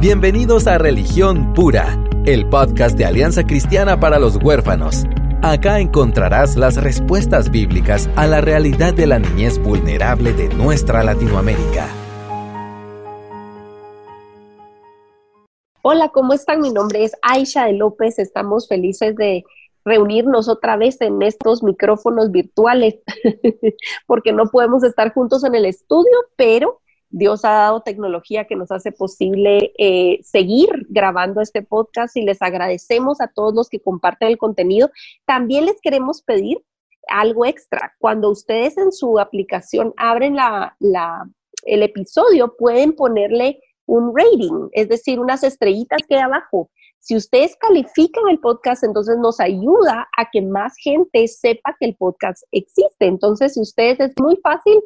Bienvenidos a Religión Pura, el podcast de Alianza Cristiana para los Huérfanos. Acá encontrarás las respuestas bíblicas a la realidad de la niñez vulnerable de nuestra Latinoamérica. Hola, ¿cómo están? Mi nombre es Aisha de López. Estamos felices de reunirnos otra vez en estos micrófonos virtuales, porque no podemos estar juntos en el estudio, pero Dios ha dado tecnología que nos hace posible eh, seguir grabando este podcast y les agradecemos a todos los que comparten el contenido. También les queremos pedir algo extra. Cuando ustedes en su aplicación abren la, el episodio, pueden ponerle un rating, es decir, unas estrellitas que hay abajo. Si ustedes califican el podcast, entonces nos ayuda a que más gente sepa que el podcast existe. Entonces, si ustedes es muy fácil,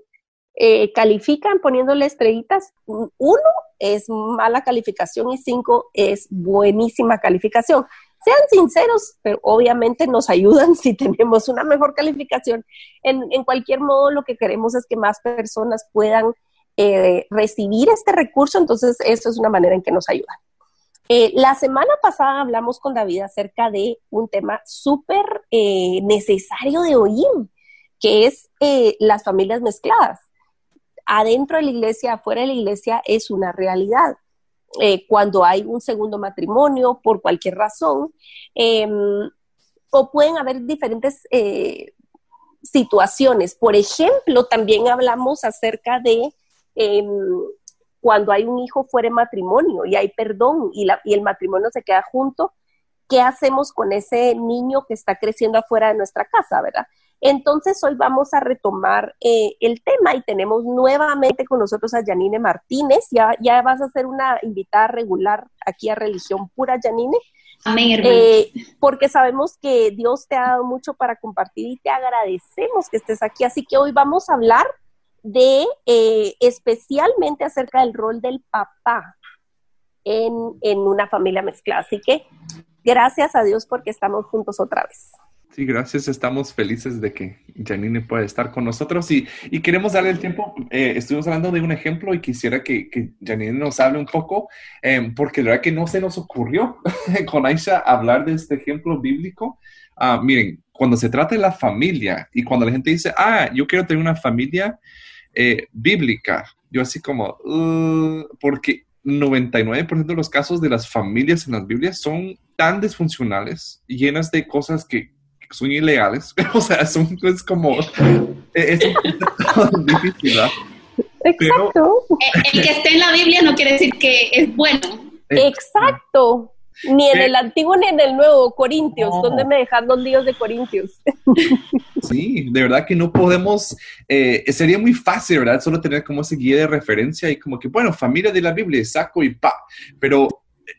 eh, califican poniéndole estrellitas. Uno es mala calificación y cinco es buenísima calificación. Sean sinceros, pero obviamente nos ayudan si tenemos una mejor calificación. En, cualquier modo, lo que queremos es que más personas puedan eh, recibir este recurso, entonces eso es una manera en que nos ayudan. Eh, la semana pasada hablamos con David acerca de un tema súper necesario de oír, que es las familias mezcladas adentro de la iglesia, afuera de la iglesia, es una realidad. Eh, cuando hay un segundo matrimonio, por cualquier razón, em, o pueden haber diferentes eh, situaciones. Por ejemplo, también hablamos acerca de em, cuando hay un hijo fuera de matrimonio y hay perdón y, y el matrimonio se queda junto, ¿qué hacemos con ese niño que está creciendo afuera de nuestra casa, verdad? Entonces hoy vamos a retomar eh, el tema y tenemos nuevamente con nosotros a Janine Martínez. Ya, ya vas a ser una invitada regular aquí a Religión Pura, Janine. Amén, eh, porque sabemos que Dios te ha dado mucho para compartir y te agradecemos que estés aquí. Así que hoy vamos a hablar de eh, especialmente acerca del rol del papá en, en una familia mezclada. Así que gracias a Dios porque estamos juntos otra vez. Sí, gracias. Estamos felices de que Janine pueda estar con nosotros y, y queremos darle el tiempo. Eh, estuvimos hablando de un ejemplo y quisiera que, que Janine nos hable un poco, eh, porque la verdad que no se nos ocurrió con Aisha hablar de este ejemplo bíblico. Ah, miren, cuando se trata de la familia y cuando la gente dice, ah, yo quiero tener una familia eh, bíblica, yo así como, uh", porque 99% de los casos de las familias en las Biblias son tan disfuncionales, llenas de cosas que son ilegales. o sea, son, es como... Es, difícil, ¿verdad? Exacto. el, que esté en la Biblia no quiere decir que es bueno. Exacto. Ni en el Antiguo ni en el Nuevo, Corintios. ¿Dónde me dejan los líos de Corintios? Sí, de verdad que no podemos, eh, sería muy fácil, ¿verdad? Solo tener como ese guía de referencia y como que, bueno, familia de la Biblia, saco y pa. Pero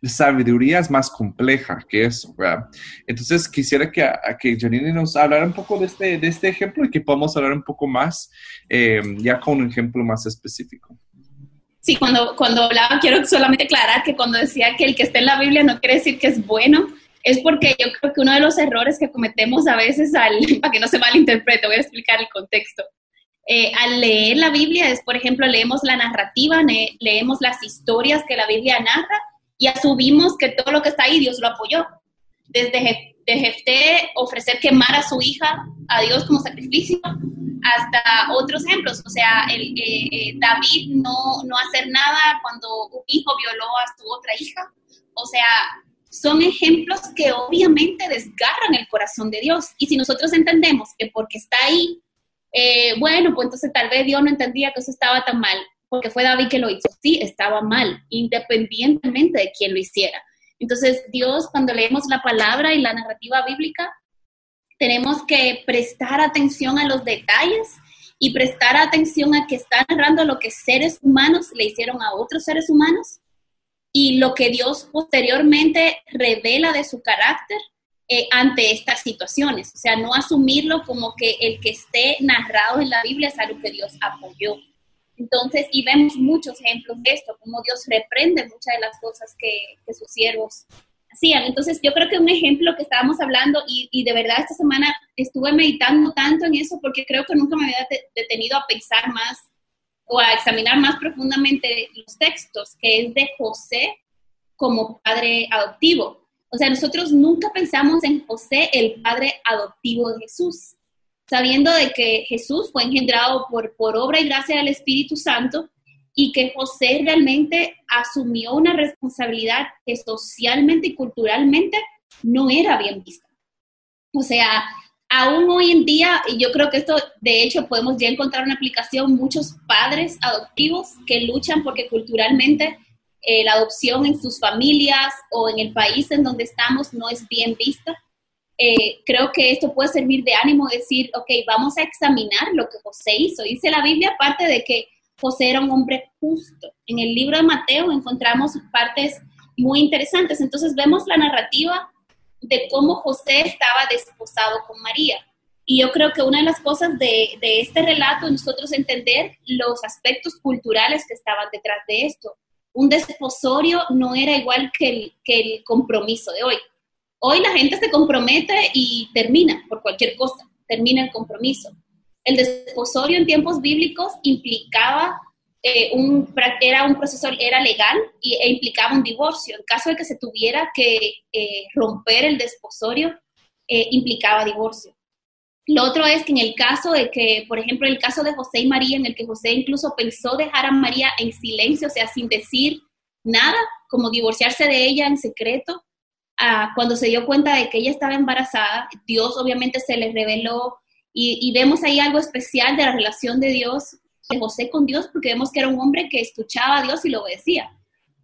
sabiduría es más compleja que eso, ¿verdad? Entonces quisiera que, que Janine nos hablara un poco de este, de este ejemplo y que podamos hablar un poco más eh, ya con un ejemplo más específico. Sí, cuando, cuando hablaba, quiero solamente aclarar que cuando decía que el que esté en la Biblia no quiere decir que es bueno, es porque yo creo que uno de los errores que cometemos a veces, al, para que no se malinterprete, voy a explicar el contexto. Eh, al leer la Biblia es, por ejemplo, leemos la narrativa, leemos las historias que la Biblia narra y asumimos que todo lo que está ahí Dios lo apoyó. Desde de Jefté ofrecer quemar a su hija a Dios como sacrificio, hasta otros ejemplos, o sea, eh, eh, David no, no hacer nada cuando un hijo violó a su otra hija, o sea, son ejemplos que obviamente desgarran el corazón de Dios. Y si nosotros entendemos que porque está ahí, eh, bueno, pues entonces tal vez Dios no entendía que eso estaba tan mal porque fue David que lo hizo. Sí, estaba mal, independientemente de quién lo hiciera. Entonces, Dios, cuando leemos la palabra y la narrativa bíblica, tenemos que prestar atención a los detalles y prestar atención a que está narrando lo que seres humanos le hicieron a otros seres humanos y lo que Dios posteriormente revela de su carácter eh, ante estas situaciones. O sea, no asumirlo como que el que esté narrado en la Biblia es algo que Dios apoyó. Entonces, y vemos muchos ejemplos de esto, como Dios reprende muchas de las cosas que, sus siervos hacían. Entonces, yo creo que un ejemplo que estábamos hablando, y, de verdad esta semana estuve meditando tanto en eso porque creo que nunca me había detenido a pensar más o a examinar más profundamente los textos, que es de José como padre adoptivo. O sea, nosotros nunca pensamos en José, el padre adoptivo de Jesús, sabiendo de que Jesús fue engendrado por, por obra y gracia del Espíritu Santo y que José realmente asumió una responsabilidad que socialmente y culturalmente no era bien vista. O sea, aún hoy en día, y yo creo que esto, de hecho, podemos ya encontrar una aplicación, muchos padres adoptivos que luchan porque culturalmente eh, la adopción en sus familias o en el país en donde estamos no es bien vista. Eh, creo que esto puede servir de ánimo, decir, ok, vamos a examinar lo que José hizo. Dice la Biblia, aparte de que José era un hombre justo. En el libro de Mateo encontramos partes muy interesantes. Entonces vemos la narrativa de cómo José estaba desposado con María. Y yo creo que una de las cosas de, de este relato es nosotros entender los aspectos culturales que estaban detrás de esto un desposorio no era igual que el, que el compromiso de hoy. Hoy la gente se compromete y termina por cualquier cosa, termina el compromiso. El desposorio en tiempos bíblicos implicaba eh, un, era un proceso, era legal y, e implicaba un divorcio. En caso de que se tuviera que eh, romper el desposorio, eh, implicaba divorcio. Lo otro es que en el caso de que, por ejemplo, el caso de José y María, en el que José incluso pensó dejar a María en silencio, o sea, sin decir nada, como divorciarse de ella en secreto, ah, cuando se dio cuenta de que ella estaba embarazada, Dios obviamente se le reveló y, vemos ahí algo especial de la relación de Dios, de José con Dios, porque vemos que era un hombre que escuchaba a Dios y lo obedecía.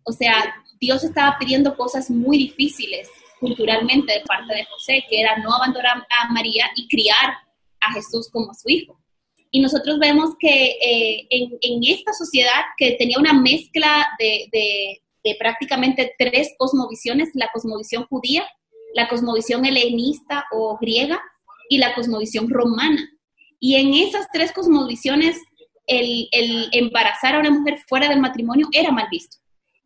O sea, Dios estaba pidiendo cosas muy difíciles culturalmente de parte de José, que era no abandonar a María y criar a Jesús como su hijo. Y nosotros vemos que eh, en, esta sociedad que tenía una mezcla de, prácticamente tres cosmovisiones, la cosmovisión judía, la cosmovisión helenista o griega y la cosmovisión romana. Y en esas tres cosmovisiones, el, el embarazar a una mujer fuera del matrimonio era mal visto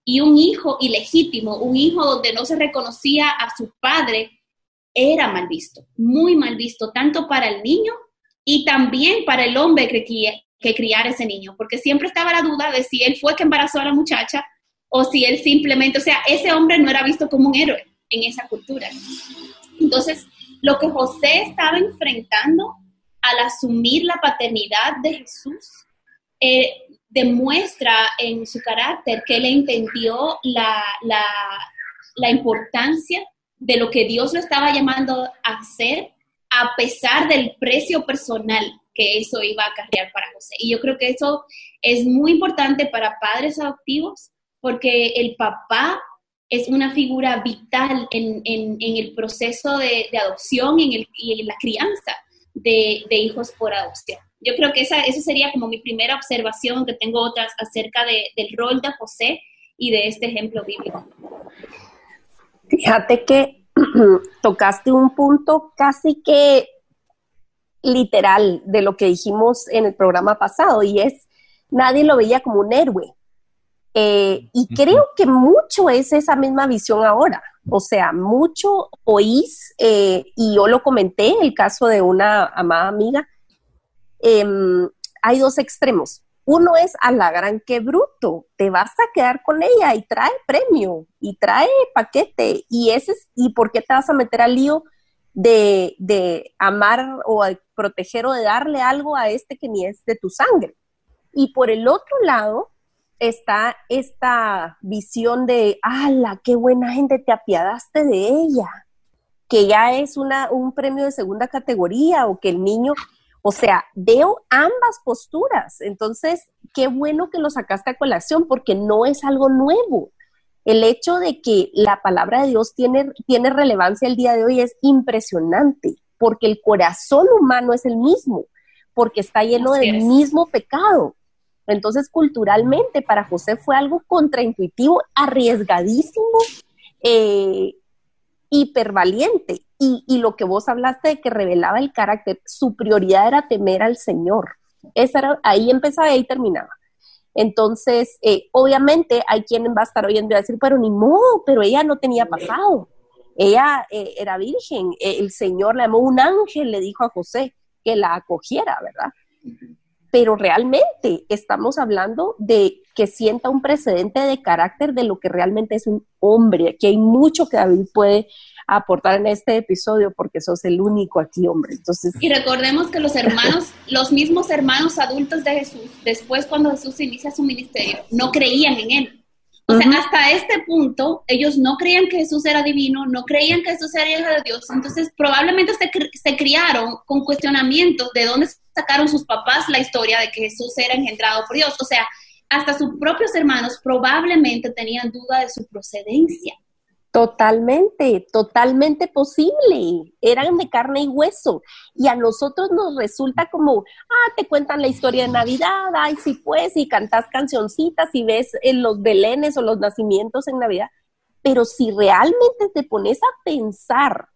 y un hijo ilegítimo, un hijo donde no se reconocía a su padre, era mal visto, muy mal visto, tanto para el niño y también para el hombre que, que criara ese niño, porque siempre estaba la duda de si él fue que embarazó a la muchacha o si él simplemente, o sea, ese hombre no era visto como un héroe en esa cultura. Entonces, lo que José estaba enfrentando al asumir la paternidad de Jesús, eh, demuestra en su carácter que él entendió la, la, importancia de lo que Dios lo estaba llamando a hacer, a pesar del precio personal que eso iba a acarrear para José. Y yo creo que eso es muy importante para padres adoptivos, porque el papá es una figura vital en, el proceso de, adopción y en la crianza de, hijos por adopción yo creo que esa, sería como mi primera observación, que tengo otras acerca del rol de José y de este ejemplo bíblico. Fíjate que tocaste un punto casi que literal de lo que dijimos en el programa pasado y es, nadie lo veía como un héroe. Eh, y creo que mucho es esa misma visión ahora. O sea, mucho oís, eh, y yo lo comenté, el caso de una amada amiga, Em, hay dos extremos. Uno es a la gran que bruto, te vas a quedar con ella y trae premio y trae paquete y ese es, y por qué te vas a meter al lío de, de amar o proteger o de darle algo a este que ni es de tu sangre. Y por el otro lado está esta visión de, ¡ala, qué buena gente, te apiadaste de ella! Que ya es una, un premio de segunda categoría o que el niño o sea, veo ambas posturas. Entonces, qué bueno que lo sacaste a colación porque no es algo nuevo. El hecho de que la palabra de Dios tiene, tiene relevancia el día de hoy es impresionante porque el corazón humano es el mismo, porque está lleno del mismo pecado. Entonces, culturalmente, para José fue algo contraintuitivo, arriesgadísimo, eh, hipervaliente. Y, lo que vos hablaste de que revelaba el carácter, su prioridad era temer al Señor. Esa ahí empezaba y ahí terminaba. Entonces, eh, obviamente hay quien va a estar oyendo y va a decir, pero ni modo, pero ella no tenía pasado. Ella eh, era virgen. el Señor le llamó un ángel, le dijo a José que la acogiera, ¿verdad? Pero realmente estamos hablando de que sienta un precedente de carácter de lo que realmente es un hombre. Aquí hay mucho que David puede aportar en este episodio porque sos el único aquí, hombre. Entonces, y recordemos que los hermanos, los mismos hermanos adultos de Jesús, después cuando Jesús inicia su ministerio, no creían en él. O sea, hasta este punto, ellos no creían que Jesús era divino, no creían que Jesús era hijo de Dios. Entonces, probablemente se, se criaron con cuestionamientos de dónde sacaron sus papás la historia de que Jesús era engendrado por Dios. O sea, hasta sus propios hermanos probablemente tenían duda de su procedencia. Totalmente, totalmente posible. Eran de carne y hueso. Y a nosotros nos resulta como, ah, te cuentan la historia de Navidad, ay, sí pues, y cantas cancioncitas y ves en los belenes o los nacimientos en Navidad. Pero si realmente te pones a pensar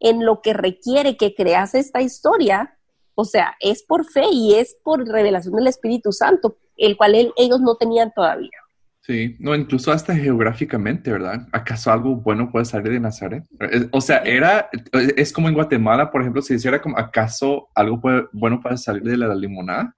en lo que requiere que creas esta historia, o sea, es por fe y es por revelación del Espíritu Santo, el cual ellos no tenían todavía. Sí, no, incluso hasta geográficamente, ¿verdad? ¿Acaso algo bueno puede salir de Nazaret? O sea, era, es como en Guatemala, por ejemplo, si hiciera como, ¿acaso algo bueno puede salir de la limonada?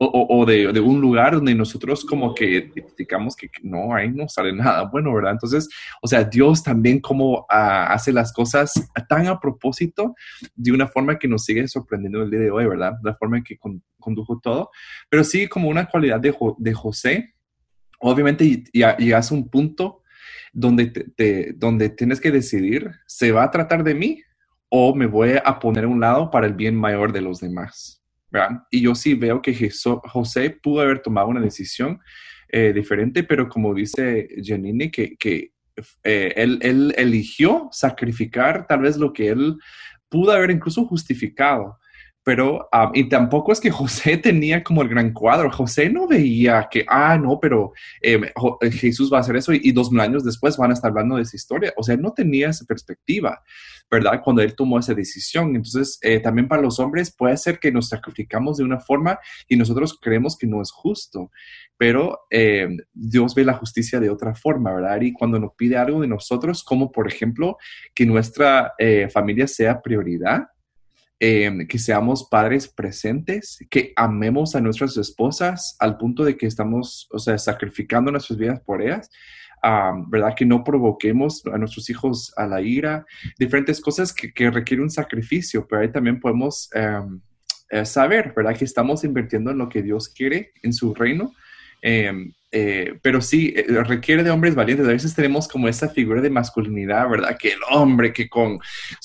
O, de, un lugar donde nosotros como que digamos que no, ahí no sale nada bueno, ¿verdad? Entonces, o sea, Dios también como ah, hace las cosas tan a propósito de una forma que nos sigue sorprendiendo el día de hoy, ¿verdad? La forma en que condujo todo. Pero sí como una cualidad de, de José obviamente llegas a un punto donde, donde tienes que decidir, ¿se va a tratar de mí o me voy a poner a un lado para el bien mayor de los demás? Y yo sí veo que José pudo haber tomado una decisión eh, diferente, pero como dice Janine, que, eh, él eligió sacrificar tal vez lo que él pudo haber incluso justificado pero, ah, y tampoco es que José tenía como el gran cuadro. José no veía que, ah, no, pero em, eh, Jesús va a hacer eso y, dos mil años después van a estar hablando de esa historia. O sea, no tenía esa perspectiva, ¿verdad? Cuando él tomó esa decisión. Entonces, eh, también para los hombres puede ser que nos sacrificamos de una forma y nosotros creemos que no es justo, pero em, Dios ve la justicia de otra forma, ¿verdad? Y cuando nos pide algo de nosotros, como por ejemplo que nuestra eh, familia sea prioridad, Em, que seamos padres presentes, que amemos a nuestras esposas al punto de que estamos, o sea, sacrificando nuestras vidas por ellas, ¿verdad? Que no provoquemos a nuestros hijos a la ira, diferentes cosas que, que requieren un sacrificio, pero ahí también podemos em, eh, saber, ¿verdad? Que estamos invirtiendo en lo que Dios quiere en su reino. Em, eh, pero sí, eh, requiere de hombres valientes. A veces tenemos como esa figura de masculinidad, ¿verdad? Que el hombre que con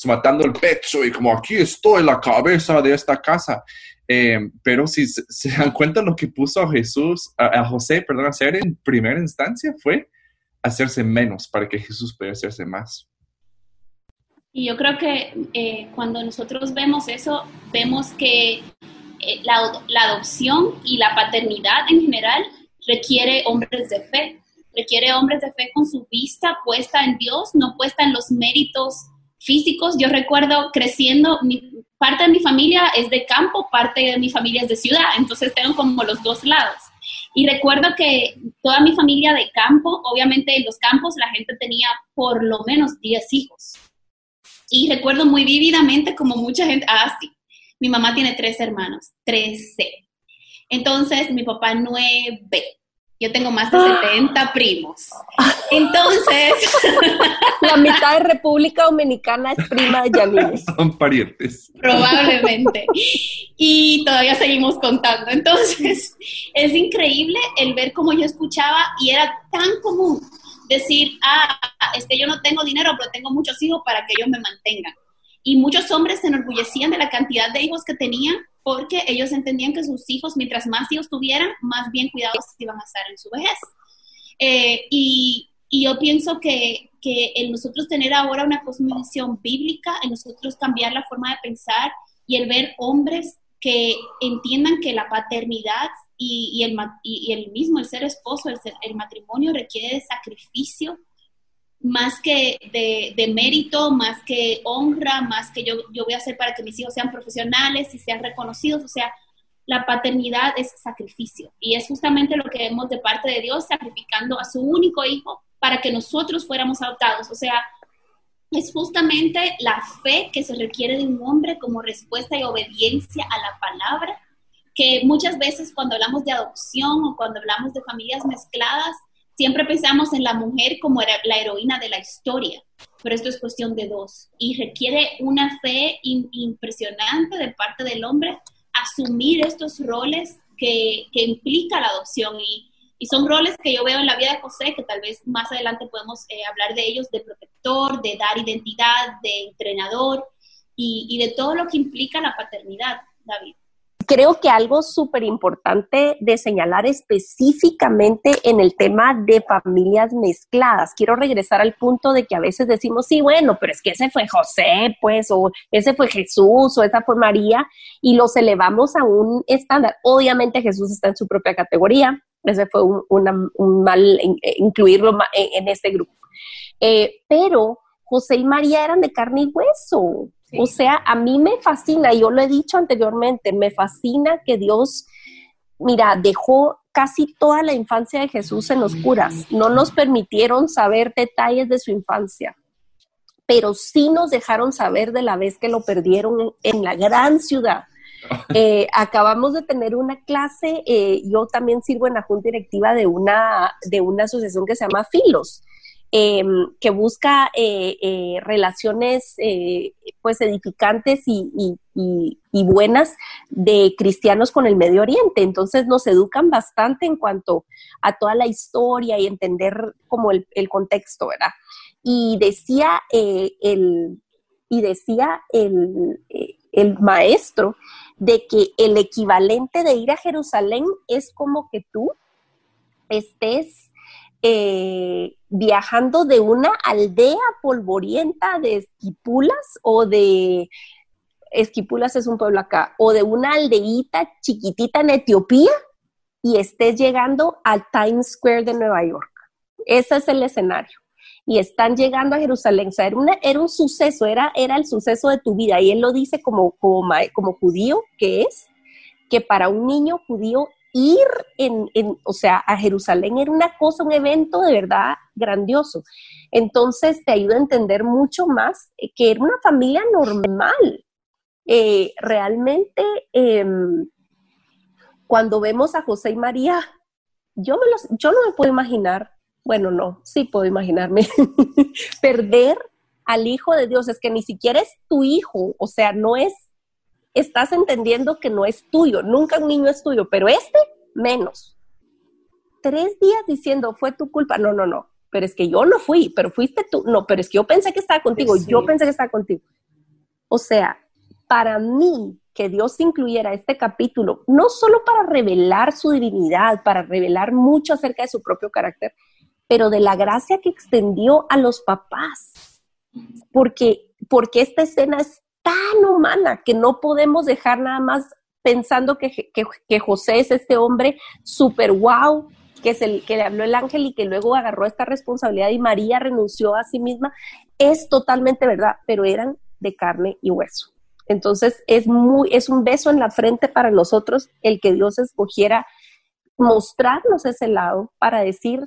matando el pecho y como aquí estoy la cabeza de esta casa. Eh, pero si se, dan cuenta lo que puso a Jesús, a, José, perdón, hacer en primera instancia fue hacerse menos para que Jesús pudiera hacerse más. Y yo creo que cuando nosotros vemos eso, vemos que la, la adopción y la paternidad en general requiere hombres de fe, requiere hombres de fe con su vista puesta en Dios, no puesta en los méritos físicos. Yo recuerdo creciendo, parte de mi familia es de campo, parte de mi familia es de ciudad, entonces tengo como los dos lados. Y recuerdo que toda mi familia de campo, obviamente en los campos la gente tenía por lo menos 10 hijos. Y recuerdo muy vívidamente como mucha gente, ah, sí, mi mamá tiene tres hermanos, 13. Entonces, mi papá nueve. Yo tengo más de 70 ah. primos. Entonces. La mitad de República Dominicana es prima de Janine. Son parientes. Probablemente. Y todavía seguimos contando. Entonces, es increíble el ver cómo yo escuchaba y era tan común decir, ah, es que yo no tengo dinero, pero tengo muchos hijos para que ellos me mantengan. Y muchos hombres se enorgullecían de la cantidad de hijos que tenían porque ellos entendían que sus hijos, mientras más hijos tuvieran, más bien cuidados iban a estar en su vejez. Eh, y, yo pienso que, que el nosotros tener ahora una cosmovisión bíblica, en nosotros cambiar la forma de pensar y el ver hombres que entiendan que la paternidad y, el, y el, mismo, el ser esposo, el, el matrimonio requiere de sacrificio, más que de, mérito, más que honra, más que yo, yo voy a hacer para que mis hijos sean profesionales y sean reconocidos. O sea, la paternidad es sacrificio y es justamente lo que vemos de parte de Dios sacrificando a su único hijo para que nosotros fuéramos adoptados. O sea, es justamente la fe que se requiere de un hombre como respuesta y obediencia a la palabra que muchas veces cuando hablamos de adopción o cuando hablamos de familias mezcladas, siempre pensamos en la mujer como la heroína de la historia, pero esto es cuestión de dos y requiere una fe impresionante de parte del hombre asumir estos roles que, que implica la adopción y, y, son roles que yo veo en la vida de José, que tal vez más adelante podemos eh, hablar de ellos, de protector, de dar identidad, de entrenador y, y de todo lo que implica la paternidad, David creo que algo súper importante de señalar específicamente en el tema de familias mezcladas. Quiero regresar al punto de que a veces decimos, sí, bueno, pero es que ese fue José, pues, o ese fue Jesús, o esa fue María, y los elevamos a un estándar. Obviamente Jesús está en su propia categoría, ese fue un, mal eh, incluirlo en, este grupo. Eh, pero José y María eran de carne y hueso. O sea, a mí me fascina, yo lo he dicho anteriormente, me fascina que Dios, mira, dejó casi toda la infancia de Jesús en los curas. No nos permitieron saber detalles de su infancia, pero sí nos dejaron saber de la vez que lo perdieron en, la gran ciudad. Eh, acabamos de tener una clase, eh, yo también sirvo en la junta directiva de una, de una asociación que se llama Filos. Em, que busca eh, eh, relaciones eh, pues edificantes y, buenas de cristianos con el Medio Oriente. Entonces nos educan bastante en cuanto a toda la historia y entender como el, contexto, ¿verdad? Y decía el, y decía el, el maestro de que el equivalente de ir a Jerusalén es como que tú estés eh, viajando de una aldea polvorienta de Esquipulas o de, Esquipulas es un pueblo acá, o de una aldeíta chiquitita en Etiopía y estés llegando al Times Square de Nueva York. Ese es el escenario. Y están llegando a Jerusalén. O sea, era, era un suceso, era, era el suceso de tu vida. Y él lo dice como, como, como judío, que es que para un niño judío ir en, o sea, a Jerusalén era una cosa, un evento de verdad grandioso. Entonces te ayuda a entender mucho más que era una familia normal. Eh, realmente, em, cuando vemos a José y María, yo, me los, yo no me puedo imaginar, bueno, no, sí puedo imaginarme, perder al Hijo de Dios, es que ni siquiera es tu hijo, o sea, no es estás entendiendo que no es tuyo. Nunca un niño es tuyo, pero este menos. Tres días diciendo, fue tu culpa. No, no, no. Pero es que yo no fui, pero fuiste tú. No, pero es que yo pensé que estaba contigo. Yo pensé que estaba contigo. O sea, para mí, que Dios incluyera este capítulo, no solo para revelar su divinidad, para revelar mucho acerca de su propio carácter, pero de la gracia que extendió a los papás. Porque, porque esta escena es tan humana que no podemos dejar nada más pensando que, José es este hombre súper wow, que es el que le habló el ángel y que luego agarró esta responsabilidad y María renunció a sí misma, es totalmente verdad, pero eran de carne y hueso. Entonces es muy, es un beso en la frente para nosotros el que Dios escogiera mostrarnos ese lado para decir,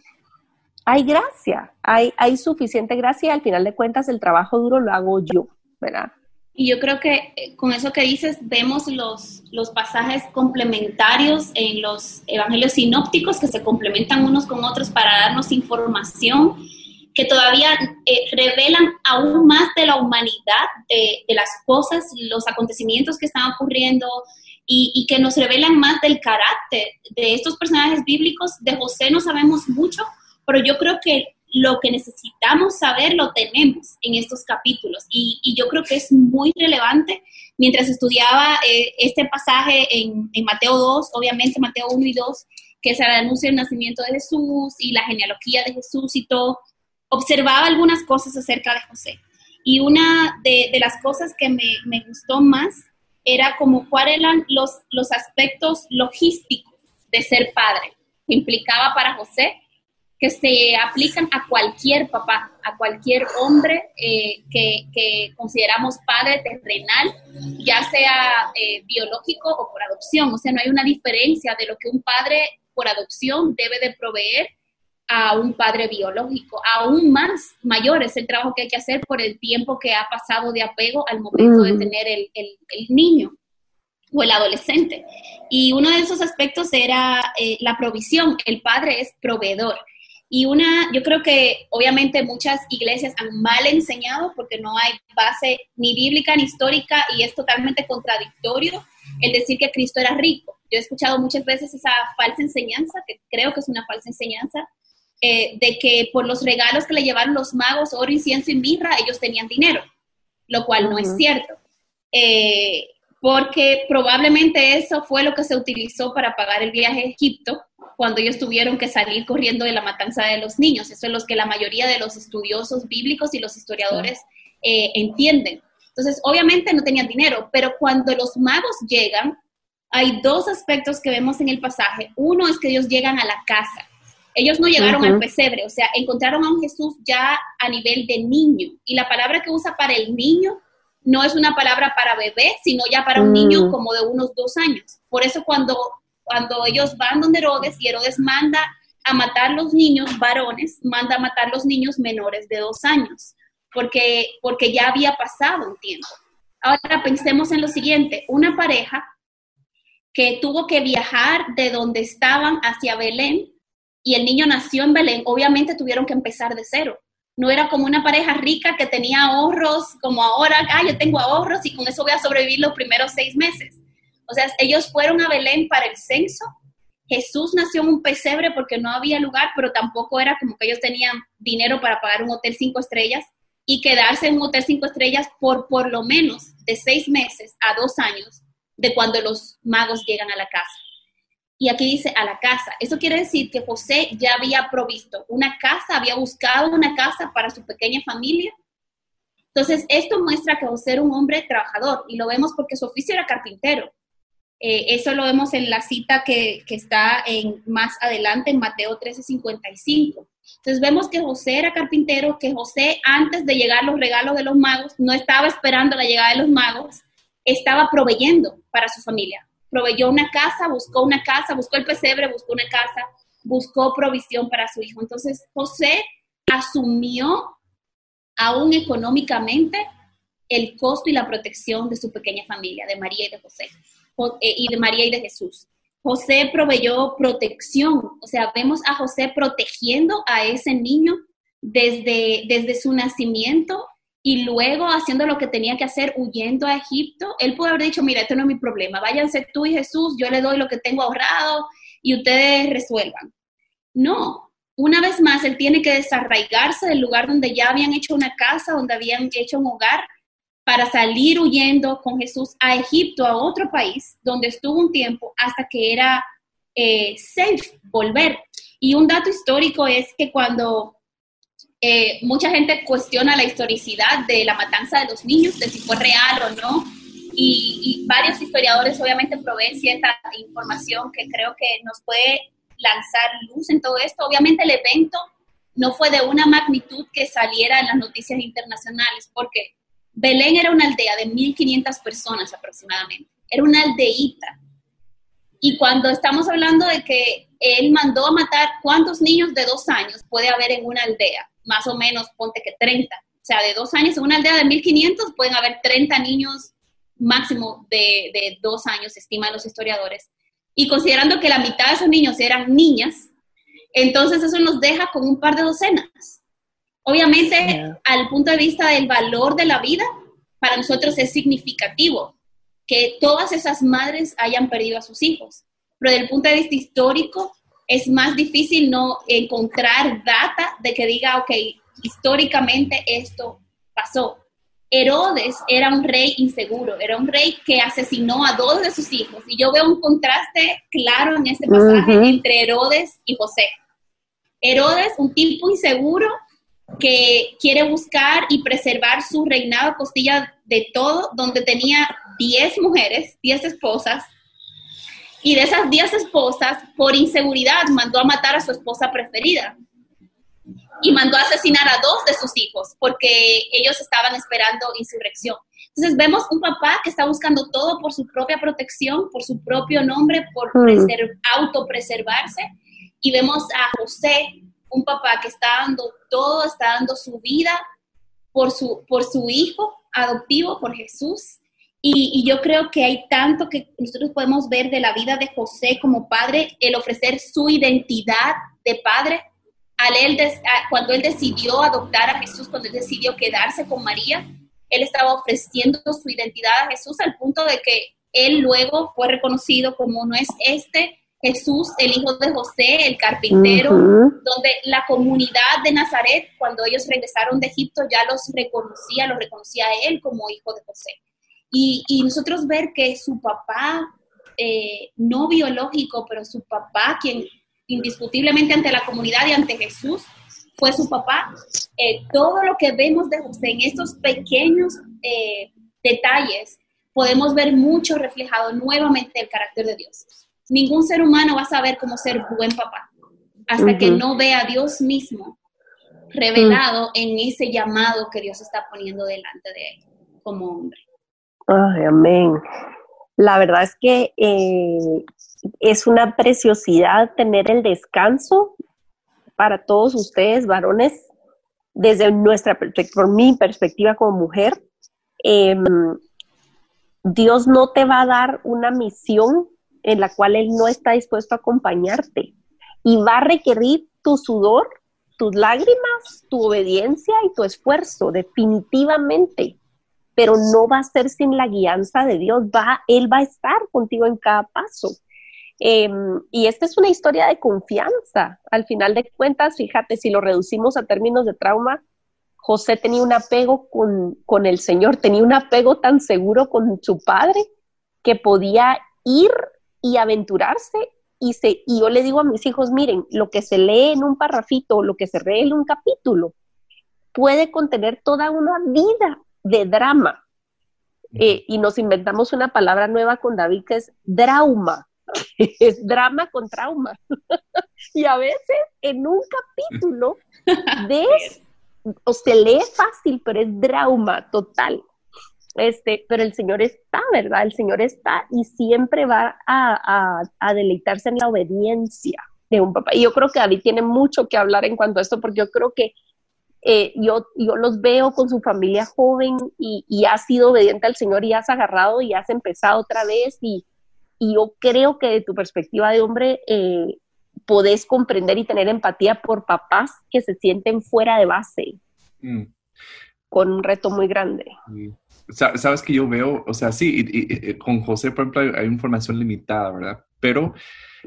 hay gracia, hay, hay suficiente gracia y al final de cuentas el trabajo duro lo hago yo, ¿verdad? Y yo creo que eh, con eso que dices, vemos los, los pasajes complementarios en los evangelios sinópticos que se complementan unos con otros para darnos información que todavía eh, revelan aún más de la humanidad, de, de, las cosas, los acontecimientos que están ocurriendo y, y, que nos revelan más del carácter de estos personajes bíblicos. De José no sabemos mucho, pero yo creo que lo que necesitamos saber lo tenemos en estos capítulos y, yo creo que es muy relevante. Mientras estudiaba eh, este pasaje en, Mateo 2, obviamente Mateo 1 y 2, que se anuncia el nacimiento de Jesús y la genealogía de Jesús y todo, observaba algunas cosas acerca de José. Y una de, las cosas que me, me, gustó más era como cuáles eran los, los aspectos logísticos de ser padre, implicaba para José que se aplican a cualquier papá, a cualquier hombre eh, que, consideramos padre terrenal, ya sea eh, biológico o por adopción. O sea, no hay una diferencia de lo que un padre por adopción debe de proveer a un padre biológico. Aún más mayor es el trabajo que hay que hacer por el tiempo que ha pasado de apego al momento de tener el, el niño. o el adolescente. Y uno de esos aspectos era eh, la provisión. El padre es proveedor. Y una, yo creo que obviamente muchas iglesias han mal enseñado porque no hay base ni bíblica ni histórica y es totalmente contradictorio el decir que Cristo era rico. Yo he escuchado muchas veces esa falsa enseñanza, que creo que es una falsa enseñanza, eh, de que por los regalos que le llevaron los magos, oro, incienso y mirra, ellos tenían dinero, lo cual no es cierto. Eh, porque probablemente eso fue lo que se utilizó para pagar el viaje a Egipto cuando ellos tuvieron que salir corriendo de la matanza de los niños. Eso es lo que la mayoría de los estudiosos bíblicos y los historiadores eh, entienden. Entonces, obviamente no tenían dinero, pero cuando los magos llegan, hay dos aspectos que vemos en el pasaje. Uno es que ellos llegan a la casa. Ellos no llegaron al pesebre, o sea, encontraron a un Jesús ya a nivel de niño. Y la palabra que usa para el niño no es una palabra para bebé, sino ya para un niño mm. como de unos dos años. Por eso cuando cuando ellos van donde Herodes y Herodes manda a matar los niños varones, manda a matar los niños menores de dos años, porque, porque ya había pasado un tiempo. Ahora pensemos en lo siguiente, una pareja que tuvo que viajar de donde estaban hacia Belén y el niño nació en Belén, obviamente tuvieron que empezar de cero. No era como una pareja rica que tenía ahorros, como ahora, ah, yo tengo ahorros y con eso voy a sobrevivir los primeros seis meses. O sea, ellos fueron a Belén para el censo. Jesús nació en un pesebre porque no había lugar, pero tampoco era como que ellos tenían dinero para pagar un hotel cinco estrellas y quedarse en un hotel cinco estrellas por por lo menos de seis meses a dos años de cuando los magos llegan a la casa. Y aquí dice a la casa. Eso quiere decir que José ya había provisto una casa, había buscado una casa para su pequeña familia. Entonces, esto muestra que José era un hombre trabajador y lo vemos porque su oficio era carpintero. Eh, eso lo vemos en la cita que, está en, más adelante en Mateo 13:55. Entonces vemos que José era carpintero, que José antes de llegar los regalos de los magos, no estaba esperando la llegada de los magos, estaba proveyendo para su familia. Proveyó una casa, buscó una casa, buscó el pesebre, buscó una casa, buscó provisión para su hijo. Entonces José asumió aún económicamente el costo y la protección de su pequeña familia, de María y de José. Eh, y de María y de Jesús. José proveyó protección, o sea, vemos a José protegiendo a ese niño desde, desde su nacimiento y luego haciendo lo que tenía que hacer, huyendo a Egipto. Él pudo haber dicho, mira, esto no es mi problema, váyanse tú y Jesús, yo le doy lo que tengo ahorrado y ustedes resuelvan. No, una vez más, él tiene que desarraigarse del lugar donde ya habían hecho una casa, donde habían hecho un hogar para salir huyendo con Jesús a Egipto, a otro país, donde estuvo un tiempo hasta que era eh, safe volver. Y un dato histórico es que cuando eh, mucha gente cuestiona la historicidad de la matanza de los niños, de si fue real o no, y, varios historiadores obviamente proveen cierta información que creo que nos puede lanzar luz en todo esto. Obviamente el evento no fue de una magnitud que saliera en las noticias internacionales, porque Belén era una aldea de 1.500 personas aproximadamente, era una aldeíta. Y cuando estamos hablando de que él mandó a matar, ¿cuántos niños de dos años puede haber en una aldea? Más o menos, ponte que 30. O sea, de dos años en una aldea de 1.500 pueden haber 30 niños máximo de, de dos años, estiman los historiadores. Y considerando que la mitad de esos niños eran niñas, entonces eso nos deja con un par de docenas. Obviamente, al punto de vista del valor de la vida, para nosotros es significativo que todas esas madres hayan perdido a sus hijos. Pero desde el punto de vista histórico, es más difícil no encontrar data de que diga, ok, históricamente esto pasó. Herodes era un rey inseguro, era un rey que asesinó a dos de sus hijos. Y yo veo un contraste claro en este pasaje entre Herodes y José. Herodes, un tipo inseguro, que quiere buscar y preservar su reinado a costilla de todo, donde tenía 10 mujeres, 10 esposas, y de esas 10 esposas, por inseguridad, mandó a matar a su esposa preferida. Y mandó a asesinar a dos de sus hijos, porque ellos estaban esperando insurrección. Entonces vemos un papá que está buscando todo por su propia protección, por su propio nombre, por mm. autopreservarse. Y vemos a José un papá que está dando todo, está dando su vida por su, por su hijo adoptivo, por Jesús, Y, yo creo que hay tanto que nosotros podemos ver de la vida de José como padre, el ofrecer su identidad de padre. Al él cuando él decidió adoptar a Jesús, cuando él decidió quedarse con María, él estaba ofreciendo su identidad a Jesús al punto de que él luego fue reconocido como no es este Jesús, el hijo de José, el carpintero, donde la comunidad de Nazaret, cuando ellos regresaron de Egipto, ya los reconocía, lo reconocía a él como hijo de José. Y, nosotros ver que su papá, eh, no biológico, pero su papá, quien indiscutiblemente ante la comunidad y ante Jesús, fue su papá. Eh, todo lo que vemos de José en estos pequeños eh, detalles, podemos ver mucho reflejado nuevamente el carácter de Dios. Ningún ser humano va a saber cómo ser buen papá hasta que no vea a Dios mismo revelado en ese llamado que Dios está poniendo delante de él como hombre. Ay, amén. La verdad es que eh, es una preciosidad tener el descanso para todos ustedes, varones, desde nuestra por mi perspectiva como mujer. Em, Dios no te va a dar una misión en la cual Él no está dispuesto a acompañarte y va a requerir tu sudor, tus lágrimas, tu obediencia y tu esfuerzo, definitivamente pero no va a ser sin la guianza de Dios, va, Él va a estar contigo en cada paso. Em, y esta es una historia de confianza. Al final de cuentas, fíjate, si lo reducimos a términos de trauma, José tenía un apego con, con el Señor, tenía un apego tan seguro con su padre que podía ir y aventurarse y, se, y yo le digo a mis hijos, miren, lo que se lee en un parrafito, lo que se lee en un capítulo, puede contener toda una vida de drama. Eh, y nos inventamos una palabra nueva con David que es trauma. es drama con trauma. y a veces en un capítulo ves, o se lee fácil, pero es trauma total. Este, pero el Señor está, ¿verdad? El Señor está y siempre va a, a deleitarse en la obediencia de un papá. Y yo creo que David tiene mucho que hablar en cuanto a esto, porque yo creo que eh, yo, yo los veo con su familia joven y, y, has sido obediente al Señor y has agarrado y has empezado otra vez y, y yo creo que de tu perspectiva de hombre eh, podés comprender y tener empatía por papás que se sienten fuera de base mm. con un reto muy grande. Sabes que yo veo, o sea, sí, y, con José, por ejemplo, hay información limitada, ¿verdad? Pero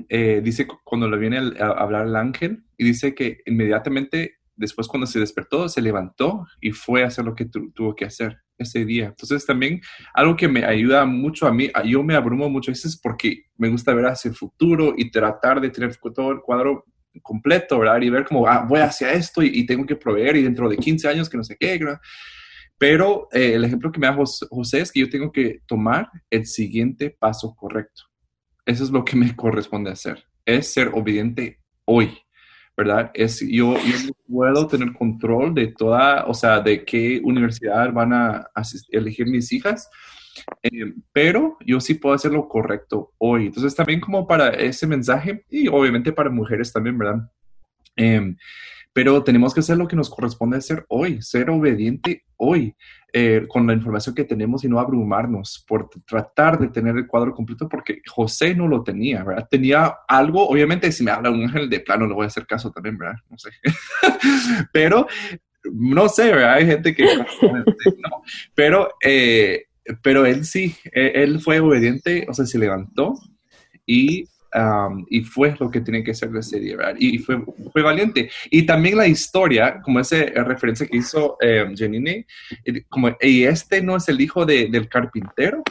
eh, dice cuando le viene a hablar el ángel y dice que inmediatamente después cuando se despertó, se levantó y fue a hacer lo que tuvo que hacer ese día. Entonces también algo que me ayuda mucho a mí, yo me abrumo muchas veces porque me gusta ver hacia el futuro y tratar de tener todo el cuadro completo, ¿verdad? Y ver cómo ah, voy hacia esto y, tengo que proveer y dentro de 15 años que no sé qué, ¿verdad? Pero eh, el ejemplo que me da José es que yo tengo que tomar el siguiente paso correcto. Eso es lo que me corresponde hacer, es ser obediente hoy. ¿verdad? Es, yo, yo puedo tener control de toda, o sea, de qué universidad van a elegir mis hijas, eh, pero yo sí puedo hacer lo correcto hoy. Entonces, también como para ese mensaje, y obviamente para mujeres también, ¿verdad? Eh, pero tenemos que hacer lo que nos corresponde hacer hoy, ser obediente hoy. Eh, con la información que tenemos y no abrumarnos por tratar de tener el cuadro completo porque José no lo tenía, ¿verdad? Tenía algo, obviamente si me habla un ángel de plano le voy a hacer caso también, ¿verdad? No sé. pero no sé, ¿verdad? Hay gente que no, pero, eh, pero él sí, e, él fue obediente, o sea, se levantó y y fue lo que tiene que ser de ¿verdad? Y fue, fue valiente. Y también la historia, como esa referencia que hizo eh, Janine, como, y este no es el hijo del carpintero.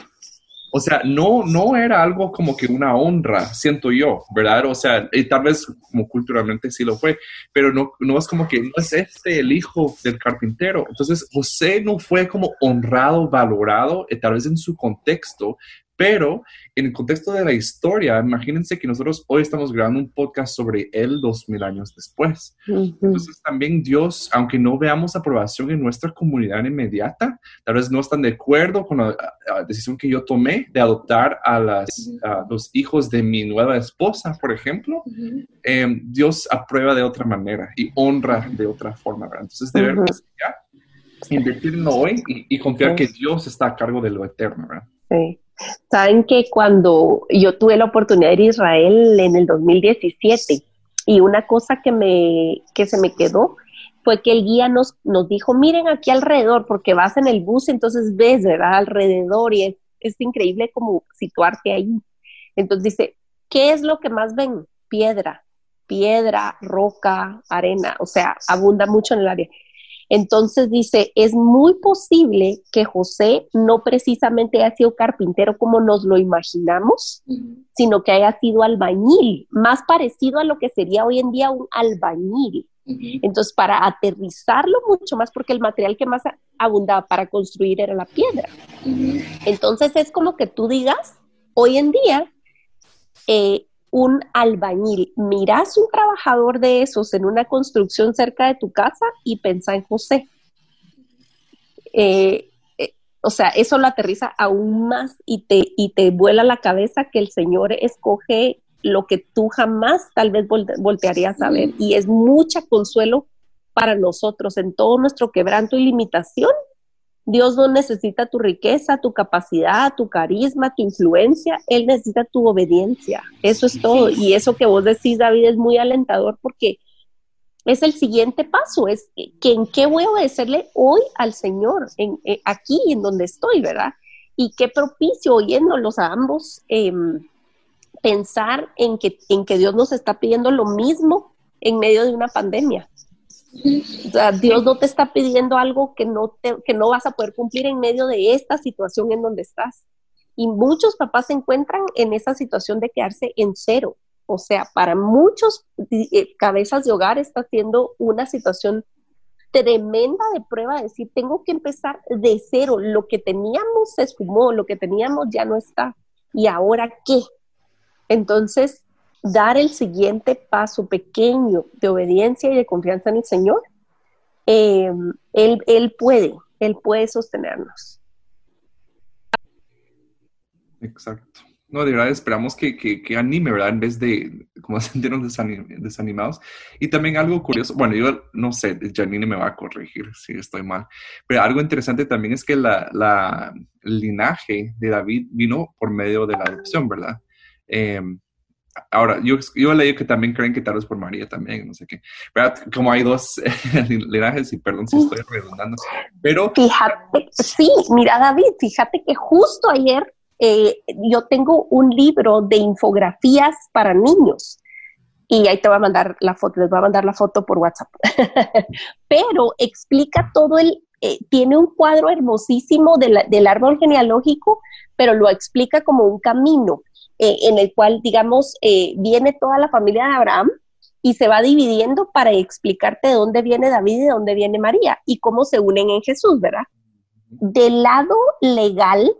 O sea, no, no era algo como que una honra, siento yo, ¿verdad? O sea, y tal vez como culturalmente sí lo fue, pero no, no es como que no es este el hijo del carpintero. Entonces, José no fue como honrado, valorado, eh, tal vez en su contexto, pero en el contexto de la historia, imagínense que nosotros hoy estamos grabando un podcast sobre él dos mil años después. Entonces también Dios, aunque no veamos aprobación en nuestra comunidad inmediata, tal vez no están de acuerdo con la, decisión que yo tomé de adoptar a, las, los hijos de mi nueva esposa, por ejemplo, em, Dios aprueba de otra manera y honra de otra forma. Entonces debemos ya invertirlo hoy y, confiar que Dios está a cargo de lo eterno. ¿verdad? Sí. Saben que cuando yo tuve la oportunidad de ir a Israel en el 2017 y una cosa que me que se me quedó fue que el guía nos, nos dijo, miren aquí alrededor, porque vas en el bus, entonces ves, ¿verdad? Alrededor y es, es increíble como situarte ahí. Entonces dice, ¿qué es lo que más ven? Piedra, piedra, roca, arena, o sea, abunda mucho en el área. Entonces dice, es muy posible que José no precisamente haya sido carpintero como nos lo imaginamos, sino que haya sido albañil, más parecido a lo que sería hoy en día un albañil. Entonces, para aterrizarlo mucho más, porque el material que más abundaba para construir era la piedra. Entonces, es como que tú digas, hoy en día, eh, un albañil, miras un trabajador de esos en una construcción cerca de tu casa y pensa en José. Eh, eh, o sea, eso lo aterriza aún más y te, y te vuela la cabeza que el Señor escoge lo que tú jamás tal vez voltearías a ver. Y es mucha consuelo para nosotros en todo nuestro quebranto y limitación. Dios no necesita tu riqueza, tu capacidad, tu carisma, tu influencia, Él necesita tu obediencia. Eso es todo. Y eso que vos decís, David, es muy alentador porque es el siguiente paso, es que en qué voy a obedecerle hoy al Señor, en, eh, aquí en donde estoy, ¿verdad? Y qué propicio oyéndolos a ambos. Eh, pensar en que, en que Dios nos está pidiendo lo mismo en medio de una pandemia. Dios no te está pidiendo algo que no, te, que no vas a poder cumplir en medio de esta situación en donde estás. Y muchos papás se encuentran en esa situación de quedarse en cero. O sea, para muchos eh, cabezas de hogar está siendo una situación tremenda de prueba de decir, tengo que empezar de cero. Lo que teníamos se esfumó, lo que teníamos ya no está. ¿Y ahora qué? Entonces, dar el siguiente paso pequeño de obediencia y de confianza en el Señor, eh, él, él puede, Él puede sostenernos. Exacto. No, de verdad esperamos que, que, anime, ¿verdad? En vez de como sentirnos desanimados. Y también algo curioso, bueno, yo no sé, Janine me va a corregir si estoy mal, pero algo interesante también es que la, la el linaje de David vino por medio de la adopción, ¿verdad? Em, ahora, yo, yo leí que también creen que tal vez por María también, no sé qué. Pero como hay dos linajes, y perdón si estoy redundando, pero... Fíjate, sí, mira David, fíjate que justo ayer eh, yo tengo un libro de infografías para niños y ahí te voy a mandar la foto, les voy a mandar la foto por WhatsApp. Pero explica todo el, eh, tiene un cuadro hermosísimo del árbol genealógico, pero lo explica como un camino. Eh, en el cual, digamos, eh, viene toda la familia de Abraham y se va dividiendo para explicarte de dónde viene David y de dónde viene María y cómo se unen en Jesús, ¿verdad? Del lado legal,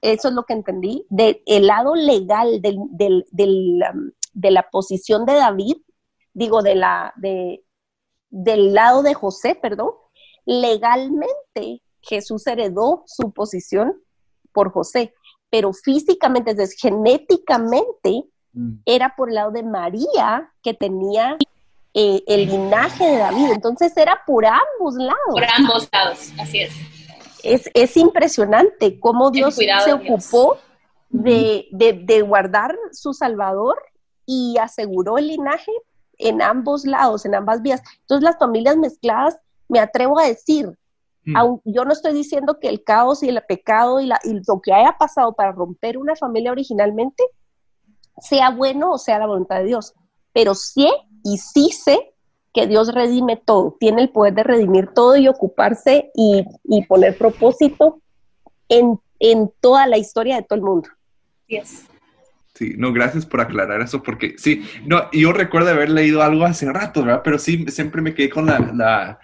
eso es lo que entendí, del lado legal del, um, de la posición de David, digo, de la, de, del lado de José, perdón, legalmente Jesús heredó su posición por José pero físicamente, desde genéticamente, mm. era por el lado de María que tenía eh, el linaje de David. Entonces era por ambos lados. Por ambos lados, así es. Es, impresionante cómo Dios se ocupó de, de, guardar su Salvador y aseguró el linaje en ambos lados, en ambas vías. Entonces las familias mezcladas, me atrevo a decir. Yo no estoy diciendo que el caos y el pecado y, lo que haya pasado para romper una familia originalmente sea bueno o sea la voluntad de Dios, pero sí y sí sé que Dios redime todo, tiene el poder de redimir todo y ocuparse y, poner propósito en, toda la historia de todo el mundo. Sí, no, gracias por aclarar eso, porque sí, no, yo recuerdo haber leído algo hace rato, ¿verdad? Pero sí, siempre me quedé con la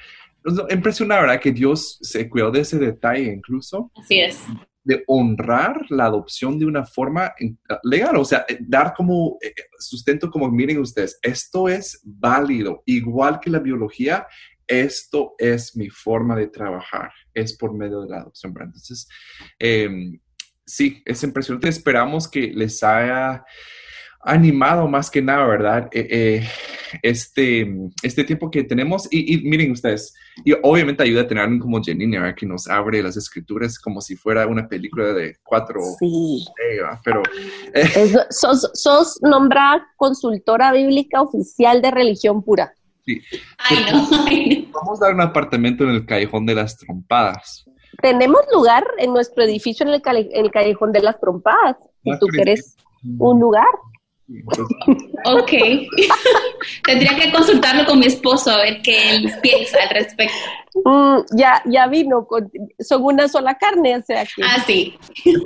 impresiona, ¿verdad? Que Dios se cuidó de ese detalle incluso. Así es. De honrar la adopción de una forma legal, o sea, eh, dar como eh, sustento como, miren ustedes, esto es válido, igual que la biología, esto es mi forma de trabajar, es por medio de la adopción. Entonces, em, sí, es impresionante. Esperamos que les haya animado más que nada, ¿verdad? Eh, eh, este, este tiempo que tenemos. Y, miren ustedes, y obviamente ayuda a tener alguien como Janine, ¿verdad? Que nos abre las escrituras como si fuera una película de cuatro. Sí. pero. Eh, sos, sos nombrada consultora bíblica oficial de religión pura. Sí. Vamos a dar un apartamento en el Callejón de las Trompadas. Tenemos lugar en nuestro edificio en el, en el Callejón de las Trompadas. Si tú quieres un lugar. Ok. Tendría que consultarlo con mi esposo a ver qué él piensa al respecto. Mm, ya, ya vino, son una sola carne, o sea que... Ah, sí.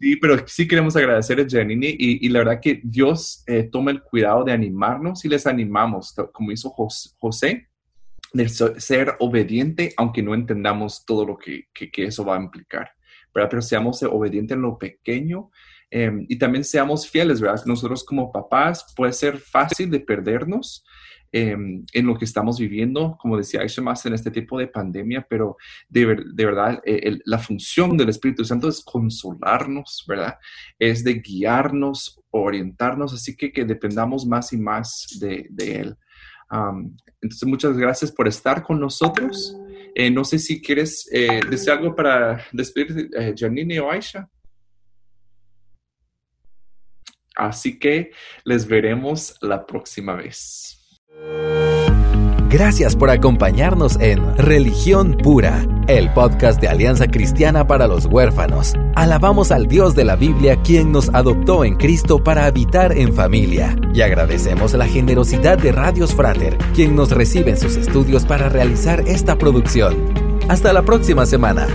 Sí, pero sí queremos agradecer a Janine y, la verdad que Dios eh, toma el cuidado de animarnos y les animamos, como hizo José, de ser obediente, aunque no entendamos todo lo que, que, eso va a implicar, ¿verdad? Pero seamos obedientes en lo pequeño Em, y también seamos fieles, ¿verdad? Nosotros como papás puede ser fácil de perdernos em, en lo que estamos viviendo, como decía Aisha, más en este tipo de pandemia, pero de, de verdad eh, la función del Espíritu Santo es consolarnos, ¿verdad? Es de guiarnos, orientarnos, así que que dependamos más y más de, de Él. entonces, muchas gracias por estar con nosotros. Eh, no sé si quieres eh, decir algo para despedir, eh, Janine o Aisha. Así que les veremos la próxima vez. Gracias por acompañarnos en Religión Pura, el podcast de Alianza Cristiana para los Huérfanos. Alabamos al Dios de la Biblia quien nos adoptó en Cristo para habitar en familia. Y agradecemos la generosidad de Radios Frater, quien nos recibe en sus estudios para realizar esta producción. Hasta la próxima semana.